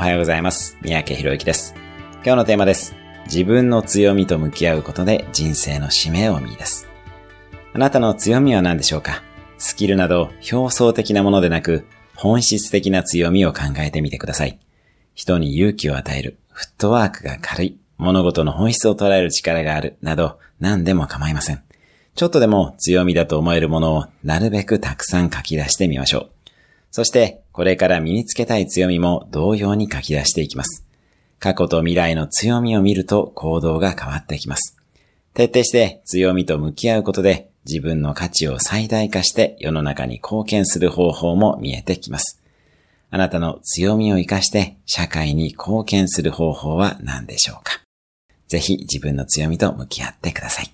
おはようございます。三宅博之です。今日のテーマです。自分の強みと向き合うことで人生の使命を見出す。あなたの強みは何でしょうか？スキルなど表層的なものでなく、本質的な強みを考えてみてください。人に勇気を与える、フットワークが軽い、物事の本質を捉える力がある、など何でも構いません。ちょっとでも強みだと思えるものをなるべくたくさん書き出してみましょう。そして、これから身につけたい強みも同様に書き出していきます。過去と未来の強みを見ると行動が変わってきます。徹底して強みと向き合うことで自分の価値を最大化して世の中に貢献する方法も見えてきます。あなたの強みを活かして社会に貢献する方法は何でしょうか？ぜひ自分の強みと向き合ってください。